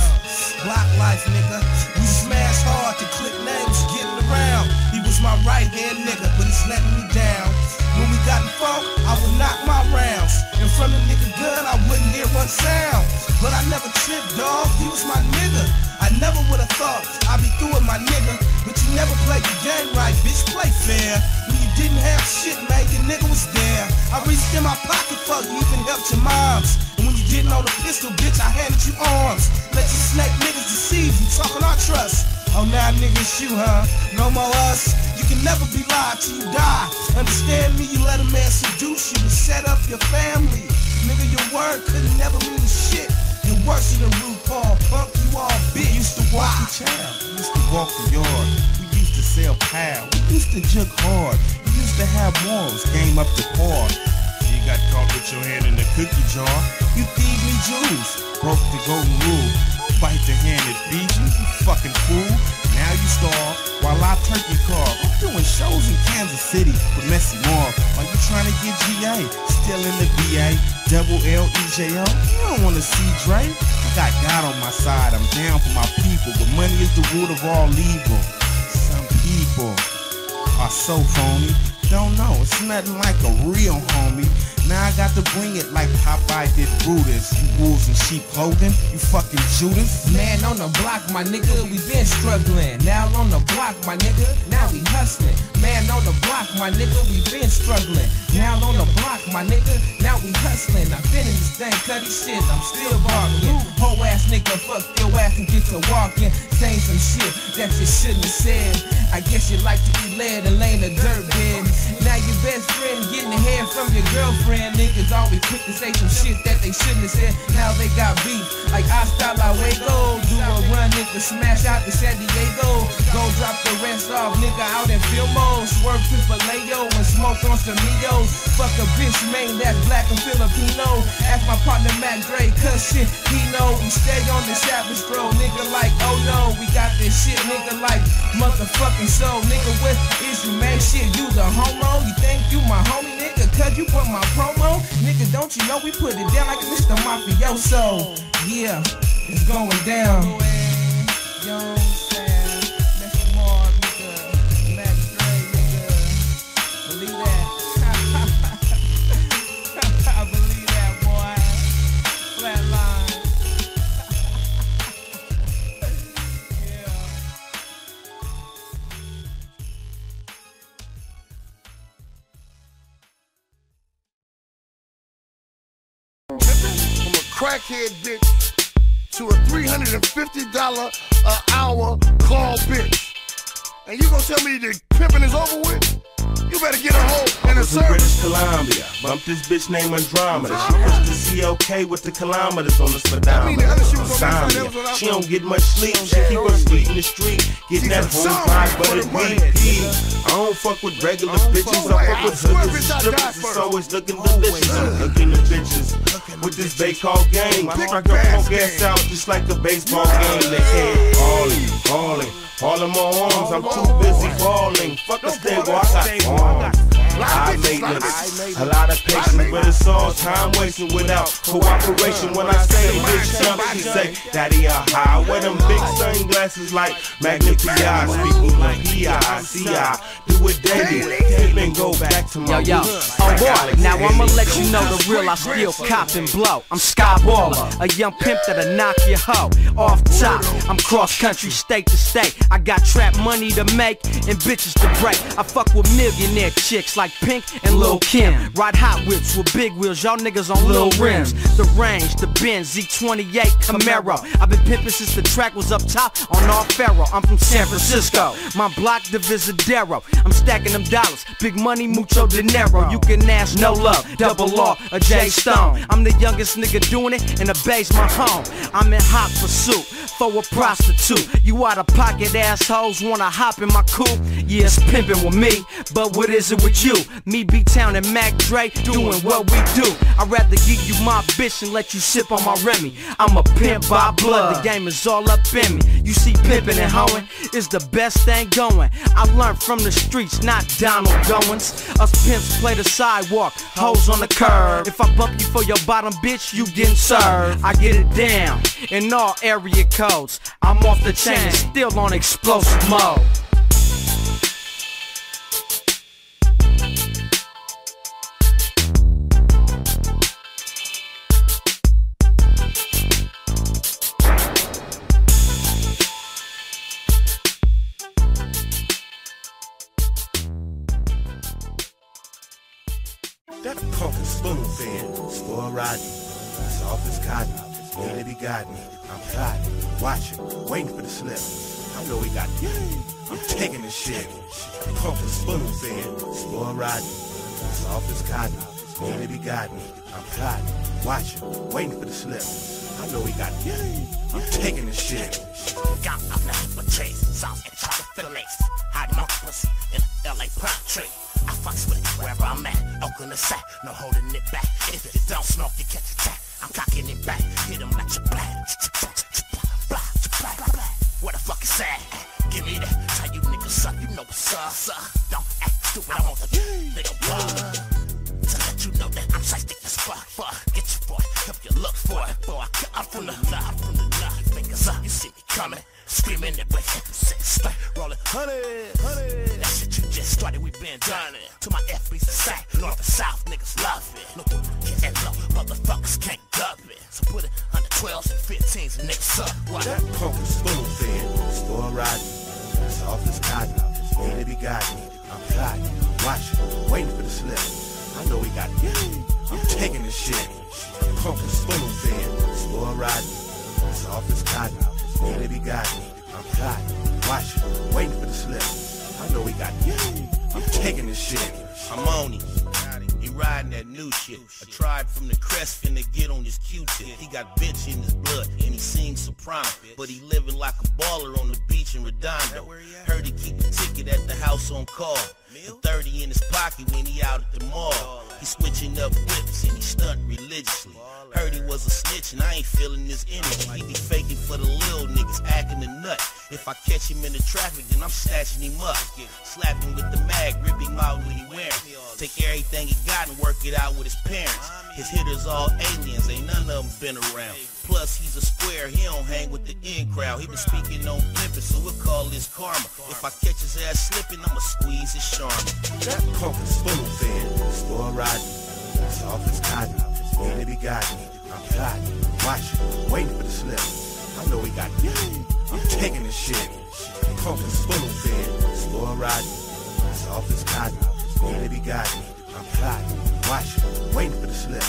Block life, nigga. We smash hard to click names, getting around. My right hand nigga, but he's letting me down. When we got in funk, I would knock my rounds. In front of nigga gun, I wouldn't hear one sound. But I never tripped, dog. He was my nigga. I never would have thought I'd be through with my nigga. But you never played the game right, bitch. Play fair. When you didn't have shit, man, your nigga was there. I reached in my pocket, fuck, you even helped your moms. And when you didn't know the pistol, bitch, I handed you arms. Let you snake niggas deceive you, talking our trust. Oh, now niggas you, huh? No more us. You can never be lied till you die. Understand me? You let a man seduce you to set up your family. Nigga, your word could never mean shit. You're worse than RuPaul, punk you all bitch. We used to walk the town. We used to walk the yard. We used to sell pow. We used to jug hard. We used to have morals. Game up the par. You got caught with your hand in the cookie jar. You feed me jewels. Broke the golden rule. Bite the hand that feeds you. You fucking fool. Now you starve while I turkey carve. I'm doing shows in Kansas City with Messy Marv. Are you trying to get GA? Still in the VA. Double L E J O. You don't wanna see Dre. I got God on my side. I'm down for my people. But money is the root of all evil. Some people are so phony. Don't know. It's nothing like a real homie. Now I got to bring it like Popeye did Brutus. You wolves in sheep clothing. You fucking Judas. Man on the block, my nigga, we been struggling. Now on the block, my nigga, now we hustling. Man on the block, my nigga, we been struggling. Now on the block, my nigga, now we hustling. I've been in this thing, cutty shit, I'm still barking. Whole ass nigga, fuck your ass and get to walking. Saying some shit that you shouldn't have said. I guess you like to be led and lay in a dirt bed. Now your best friend getting the head from your girlfriend. Niggas always quick to say some shit that they shouldn't have said. Now they got beef like hasta la Wago. Do a run, nigga, smash out to San Diego. Go drop the rest off, nigga, out in Filmo. Swerve to Vallejo and smoke on some Migos. Fuck a bitch, man, that's black and Filipino. Ask my partner Matt Gray, cuz shit, he know we stay on the savage stroll. Nigga like, oh no, we got this shit, nigga like motherfucking soul. Nigga, what is you, man? Shit, you the homo? You think you my homie, nigga? Cause you put my promo? Nigga, don't you know we put it down like Mr. Mafioso? Yeah, it's going down. Crackhead bitch to a $350 an hour call bitch. And you gonna tell me the pimping is over with? You better get a home in the service. British Columbia. Bumped this bitch named Andromeda. She pushed the CLK with the kilometers on the speedometer. Insomnia. She don't get much sleep. She keep her sleep in the street. Getting that home fried buttered BP. I don't fuck with regular bitches. I fuck with hookers and strippers. It's always looking delicious. I'm looking at bitches with this they call game. I strike a punk ass out just like a baseball game. They can't calling, calling. All in my arms, I'm too busy balling. Fuck a stable, I got arms. High maintenance, a lot of patience, but it's all time wasting without cooperation. When I say big chump, she say, Daddy, I high. Wear them big sunglasses like Magnify. Speaking like PI, CI, do it daily. Pimpin' go back to Yo, my yo, roots. oh boy, now I'ma let you know the real, I still cop and blow. I'm Skyballer, a young pimp that'll knock your hoe off top. I'm cross country, state to state. I got trap money to make and bitches to break. I fuck with millionaire chicks like Pink and Lil Kim. Ride hot whips with big wheels, y'all niggas on little rims. The range, the Benz, Z28 Camaro. I've been pimping since the track was up top on O'Farrell. I'm from San Francisco, my block Divisadero. I'm stacking them dollars, big money, mucho dinero. You can ask no love, double R, a J Stone. I'm the youngest nigga doing it, and the base my home. I'm in hot pursuit for a prostitute. You out of pocket assholes wanna hop in my coupe? Yeah, it's pimping with me, but what is it with you? Me, B Town, and Mac Dre doing what we do. I'd rather give you my bitch and let you sip on my Remy. I'm a pimp by blood, the game is all up in me. You see, pimping and hoeing is the best thing going. I learned from the streets, not Donald Goines. Us pimps play the sidewalk, hoes on the curb. If I bump you for your bottom bitch, you getting served. I get it down in all area codes. I'm off the chain still on explosive mode. That punk is spoon fed, spoil rotten. Soft as cotton, ain't be me. I'm plotting, watching, waiting for the slip. I know he got yay. I'm taking this shit. Punk is spoon fed, spoil rotten. Soft as cotton, ain't be me. I'm plotting, watching, waiting for the slip. I know he got yay. I'm taking this shit. Got enough nothing but chase, sauce and chocolate fillets. Hide my pussy in a LA pine tree. Fucks with it wherever I'm at. Oakland or sack, no holding it back. If it don't smoke, you catch a tap. I'm cocking it back, hit him like your black. What the fuck is that? Give me that. How you niggas suck. You know what's up, suck. Don't act stupid. I want the nigga blood. To let you know that I'm psychic as fuck. Fuck, get your boy. Help you look for it. Boy, I'm from the. I'm from the lot. Fingers up. You see me coming. Screaming it with hip six. Rolling honey. Been done. To my the side. North and south. Niggas love it. No, yeah, and low. Motherfuckers can't dub it. So put it under 12s and 15s and niggas up. What? That punk is spoon fed, spoil rotten. Soft as cotton, ain't be gotten. Take everything he got and work it out with his parents. His hitters all aliens, ain't none of them been around. Plus he's a square, he don't hang with the in crowd. He been speaking on flipping, so we'll call this karma. If I catch his ass slipping, I'ma squeeze his charm. That punk is spoon fed, spoil rotten. Soft as cotton, ain't be gotten. I'm plotting, watching, waiting for the slip. I know he got yay. I'm taking this shit. Punk is spoon fed, spoil rotten. Soft as cotton, ain't be gotten. I'm plotting, watching, waiting for the slip.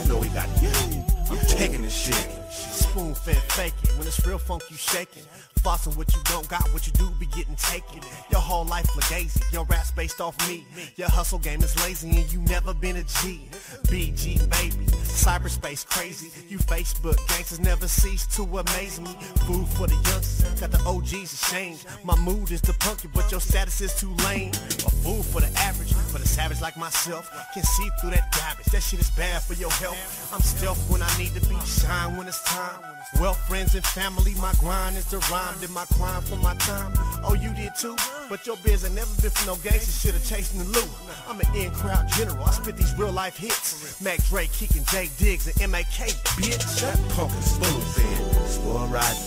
I know he got yay. I'm taking this shit. Spoon fed faking. When it's real funk, you shaking. Flossing what you don't got, what you do be getting taken. Your whole life legacy, your rap's based off me. Your hustle game is lazy and you never been a G. BG baby, cyberspace crazy. You Facebook gangsters never cease to amaze me. Food for the youngsters, got the OGs ashamed. My mood is the punky, but your status is too lame. A fool for the average, for the savage like myself. Can see through that garbage, that shit is bad for your health. I'm stealth when I need to be, shine when it's time. Well, friends and family, my grind is the rhyme. Did my crime for my time? Oh, you did too? But your biz ain't never been for no gangster shit or chasing the loot. I'm an in-crowd general. I spit these real life hits. Mac Dre, Keegan, J Diggs, and M.A.K. Bitch. That punk is spoon fed, spoil riding.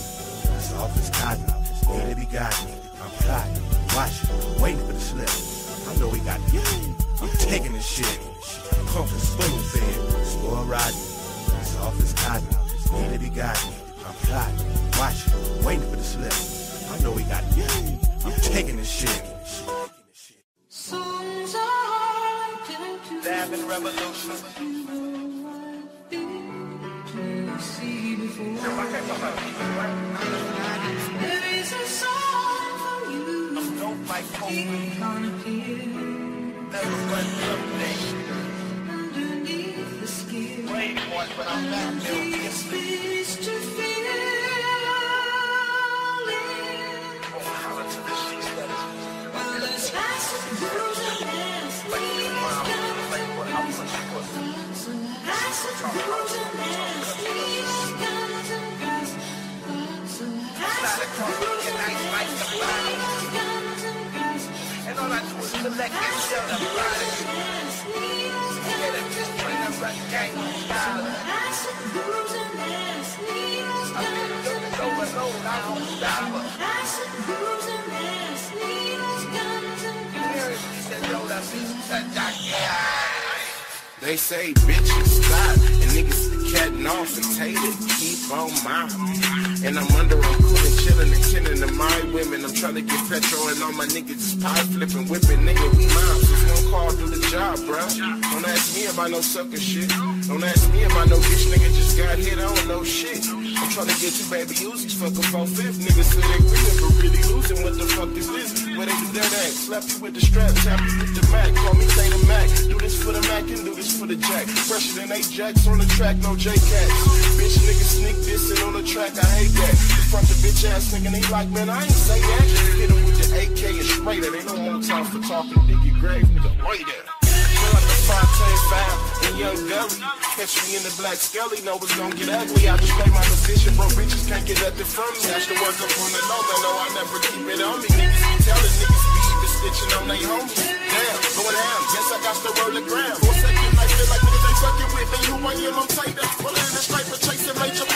Off his cotton, need to be gotten. I'm plotting, watching, waiting for the slip. I know he got it. I'm taking this shit. Punk is spoon fed, spoil riding. Off his cotton, need to be gotten. I'm watching, waiting for the slip. I know he got it. I'm taking this shit. Diamond Revolution. There is a song for you. I'm dope like. Never run underneath the skin. But I'm back there. Collect and sell the product. Get a bring up a gang of. Sleeves, I've been looking overload, I won't stop her. Lots of girls in there. Sleeves, guns, and guns. They say bitches stop and niggas the catting off and take it. Keep on mopping. And I'm under a cooling, chilling and tending to my women. I'm trying to get petrol and all my niggas is pie flipping, whipping. Nigga, we moms. Just one call, do the job, bruh. Don't ask me about no sucker shit. Don't ask me about no bitch nigga just got hit. I don't know shit. I'm trying to get two baby Uzis, fuck a four fifth. Niggas say they winning, but really losing. What the fuck is this? Where they do that at? Slap you with the strap, tap you with the Mac. Call me say the Mac. Do this for the Mac and do this for the Jack. Fresher than eight Jacks on the track, no J Cats. Bitch niggas sneak dissing on the track, I hate that. Front of bitch ass nigga, they like, man, I ain't say that. Hit him with the AK and spray that. Ain't no more time for talking Dicky Grave, nigga. Wait there. Fontaine foul and Young Gully. Catch me in the black skelly, know it's gonna get ugly. I just play my position, bro. Bitches can't get nothing from me. I should work up on the low, man. No, I never keep it on me. Niggas be telling niggas be even stitching on they homies. Damn, going down. Guess I got to roll the ground. For a second, I feel like niggas ain't fucking with me. Who I am, I'm tight. Pulling in the stripe for chasing major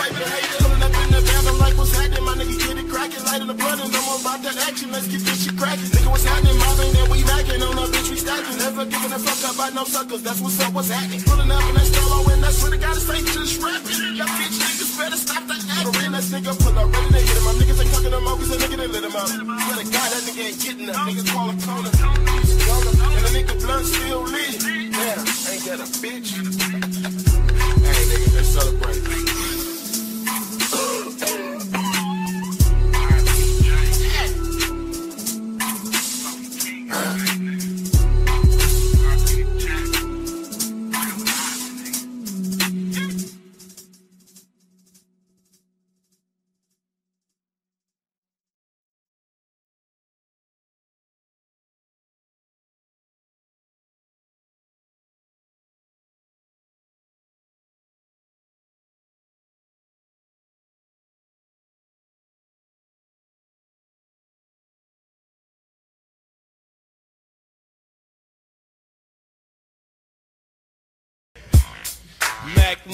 like, what's happening? My nigga get it cracking, light in the blood, and I'm about that action. Let's get this shit cracking. Nigga, what's happening? Vein that we macking on a bitch, we stacking. Never giving a fuck about no suckers. That's what's up, what's happening. Pulling up in that solo, and that's when I gotta say, just rapping. Y'all bitch niggas better stop that acting. That nigga pull up, ready to hit him. My niggas ain't talking no more, cause a nigga done lit him up. Swear to God, that nigga ain't getting up. Niggas call him Kona. And the nigga blunt still lit. Damn, ain't that a bitch? hey, nigga, let's celebrate.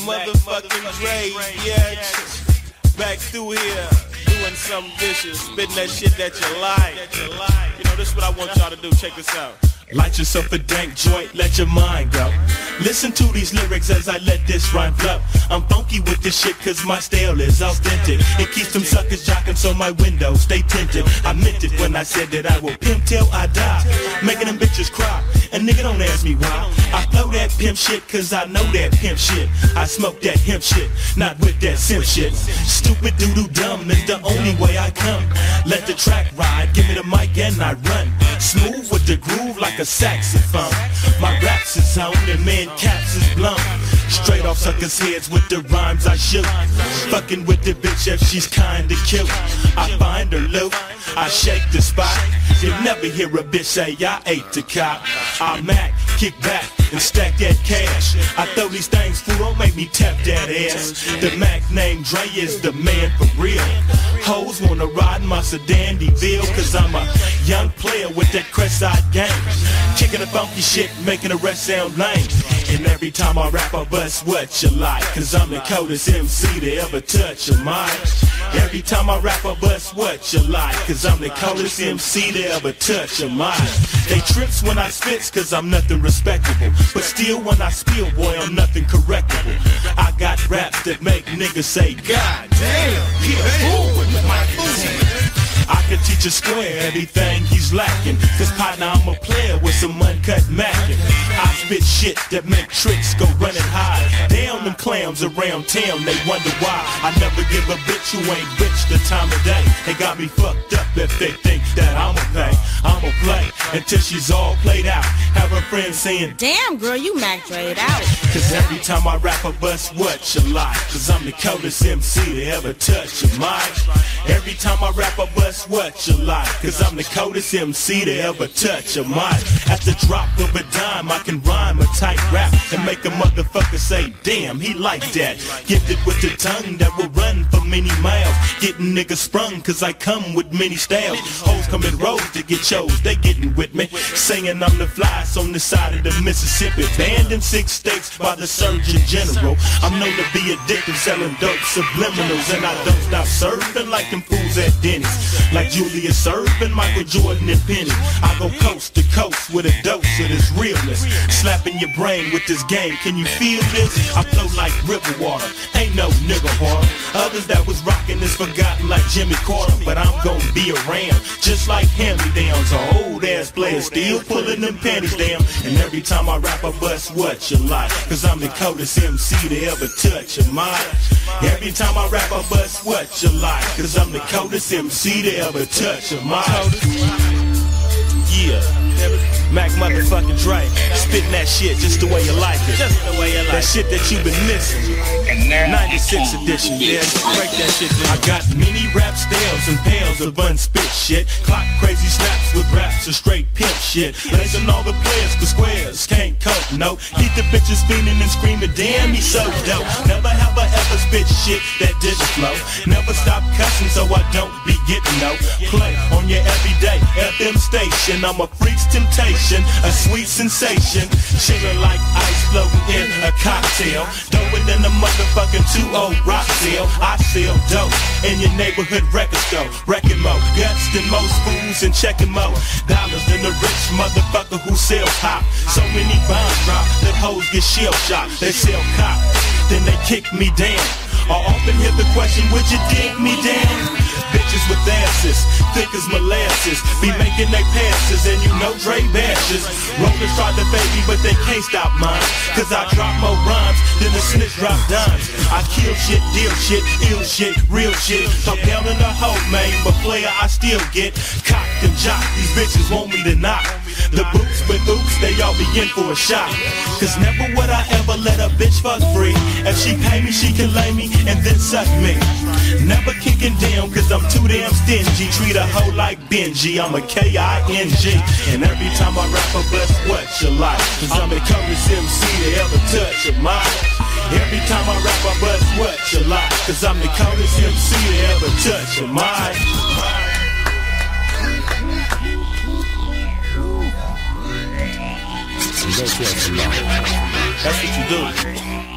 Motherfucking Dre, yeah. Back through here, doing something vicious, spitting that shit that you like. You know, this is what I want y'all to do. Check this out. Light yourself a dank joint, let your mind go. Listen to these lyrics as I let this rhyme flow. I'm funky with this shit cause my style is authentic. It keeps them suckers jocking so my windows stay tinted. I meant it when I said that I will pimp till I die. Making them bitches cry. And nigga don't ask me why. I flow that pimp shit cause I know that pimp shit. I smoke that hemp shit, not with that simp shit. Stupid doodoo dumb is the only way I come. Let the track ride, give me the mic and I run. Smooth with the groove like a saxophone. My raps is on and man caps is blunt. Straight off suckers' heads with the rhymes I shoot. Fucking with the bitch if she's kinda cute. I find her loot, I shake the spot. You'll never hear a bitch say I ate the cop. I Mac, kick back and stack that cash. I throw these things, make me tap that ass. The Mac named Dre is the man for real. Hoes wanna ride my sedan DeVille, cause I'm a young player with that Crestside game. Kicking the funky shit, making the rest sound lame. And every time I rap, I bust what you like. Cause I'm the coldest MC to ever touch a mic. Every time I rap, I bust what you like. Cause I'm the coldest MC to ever touch a mic. They trips when I spits, cause I'm nothing respectable. But still, when I spill, boy, I'm nothing correctable. I got raps that make niggas say, God damn, he a fool with my. I can teach a square everything he's lacking. Cause partner, I'm a player with some uncut mackin'. I spit shit that make tricks go running high. Damn them clams around town, they wonder why. I never give a bitch who ain't rich the time of day. They got me fucked up if they think that I'ma pay. I'ma play until she's all played out. Have her friends saying, Damn, girl, you Mac Dre'd out. Cause every time I rap, I bust what you like. Cause I'm the coldest MC to ever touch your mic. Every time I rap, I bust what you like. Cause I'm the coldest MC to ever touch a mic. At the drop of a dime, I can rhyme a tight rap and make a motherfucker say, damn, he like that. Gifted with the tongue that will run for many miles. Getting niggas sprung cause I come with many styles. Hoes come in rows to get chose, they getting with me. Saying I'm the flies on the side of the Mississippi. Banned in six states by the Surgeon General. I'm known to be addicted, selling dope subliminals. And I don't stop serving like them fools at Denny's. Like Julius serving Michael Jordan and Penny. I go coast to coast with a dose of this realness. Slapping your brain with this game, can you feel this? I flow like river water, ain't no nigga harder. Others that was rocking is forgotten like Jimmy Carter. But I'm gonna be around, just like hand-me-downs. A old ass player still pulling them panties down. And every time I rap, I bust what you like. Cause I'm the coldest MC to ever touch a mic. Every time I rap, I bust what you like. Cause I'm the coldest MC to ever touch a mic. Yeah. Mac motherfucking Dre, spitting that shit just the way you like it. Just the way you like That shit that you've been missing. 96 edition, yeah, break that shit down. I got many rap styles and pounds of unspit shit. Clock crazy snaps with raps of straight pimp shit. Lacing all the players for squares, can't cope, no. Keep the bitches fiending and screaming, damn, he's so dope. Never have I ever spit shit that didn't flow. Never stop cussing so I don't be getting no play on your everyday FM station. I'm a freak's temptation, a sweet sensation. Chillin' like ice floating in a cocktail. Doper than a motherfucking 2-0 rock sale. I sell dope in your neighborhood record store. Wrecking mo, guts than most fools and checking mo. Dollars than the rich motherfucker who sells hop. So many bombs drop that hoes get shell shocked. They sell cop, then they kick me down. I often hear the question, would you dig me down? Bitches with asses, thick as molasses, be making they passes, and you know Dre bashes. Rollers try to baby, but they can't stop mine. Cause I drop more rhymes than the snitch drop dimes. I kill shit, deal shit, ill shit, real shit. Talk down in the hoe, man, but player I still get cocked and jocked. These bitches want me to knock. The boots with oops, they all be in for a shot. Cause never would I ever let a bitch fuck free. If she pay me, she can lay me and then suck me. Never kicking down cause I'm too damn stingy. Treat a hoe like Benji, I'm a K-I-N-G. And every time I rap a bust what you like. Cause I'm the coolest MC to ever touch a mic. Every time I rap I bust what you like. Cause I'm the coolest MC to ever touch a mic. That's what you do.